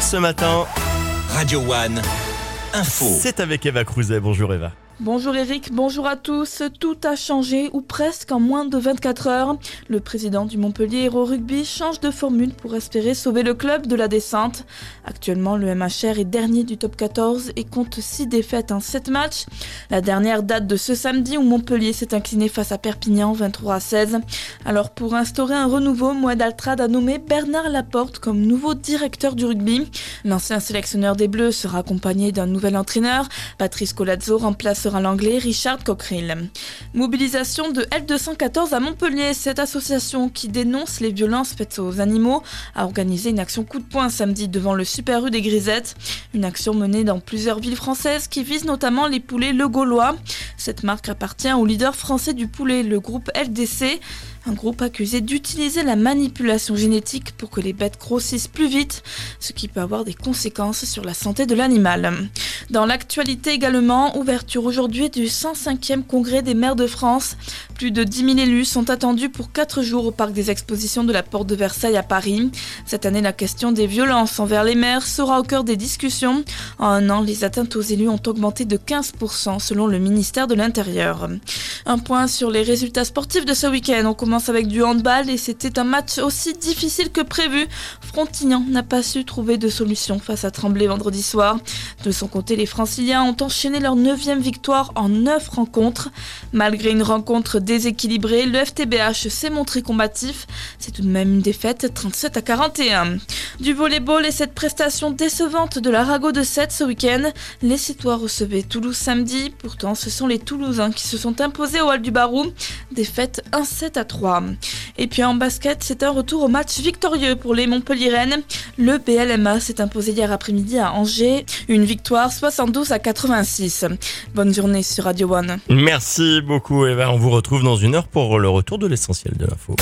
ce matin. Radio One, info. C'est avec Eva Cruzet. Bonjour Eva. Bonjour Eric, bonjour à tous. Tout a changé, ou presque en moins de 24 heures. Le président du Montpellier Hero Rugby change de formule pour espérer sauver le club de la descente. Actuellement, le MHR est dernier du top 14 et compte 6 défaites en 7 matchs. La dernière date de ce samedi où Montpellier s'est incliné face à Perpignan 23 à 16. Alors pour instaurer un renouveau, Moed Altrad a nommé Bernard Laporte comme nouveau directeur du rugby. L'ancien sélectionneur des Bleus sera accompagné d'un nouvel entraîneur. Patrice Colazzo remplace à l'anglais Richard Cockerill. Mobilisation de L214 à Montpellier, cette association qui dénonce les violences faites aux animaux a organisé une action coup de poing samedi devant le Super U des Grisettes. Une action menée dans plusieurs villes françaises qui vise notamment les poulets Le Gaulois. Cette marque appartient au leader français du poulet, le groupe LDC. Un groupe accusé d'utiliser la manipulation génétique pour que les bêtes grossissent plus vite, ce qui peut avoir des conséquences sur la santé de l'animal. Dans l'actualité également, ouverture aujourd'hui du 105e congrès des maires de France. Plus de 10 000 élus sont attendus pour 4 jours au parc des expositions de la Porte de Versailles à Paris. Cette année, la question des violences envers les maires sera au cœur des discussions. En un an, les atteintes aux élus ont augmenté de 15% selon le ministère de l'Intérieur. Un point sur les résultats sportifs de ce week-end. On commence avec du handball et c'était un match aussi difficile que prévu. Frontignan n'a pas su trouver de solution face à Tremblay vendredi soir. De son côté, les Franciliens ont enchaîné leur neuvième victoire en neuf rencontres. Malgré une rencontre déséquilibrée, le FTBH s'est montré combatif. C'est tout de même une défaite 37 à 41. Du volleyball et cette prestation décevante de l'Arago de 7 ce week-end, les Citois recevaient Toulouse samedi. Pourtant, ce sont les Toulousains qui se sont imposés au Hall du Barou. Défaite 1-7 à 3. Et puis en basket, c'est un retour au match victorieux pour les Montpellier-Rennes. Le BLMA s'est imposé hier après-midi à Angers. Une victoire 72 à 86. Bonne journée sur Radio One. Merci beaucoup Eva. On vous retrouve dans une heure pour le retour de l'essentiel de l'info.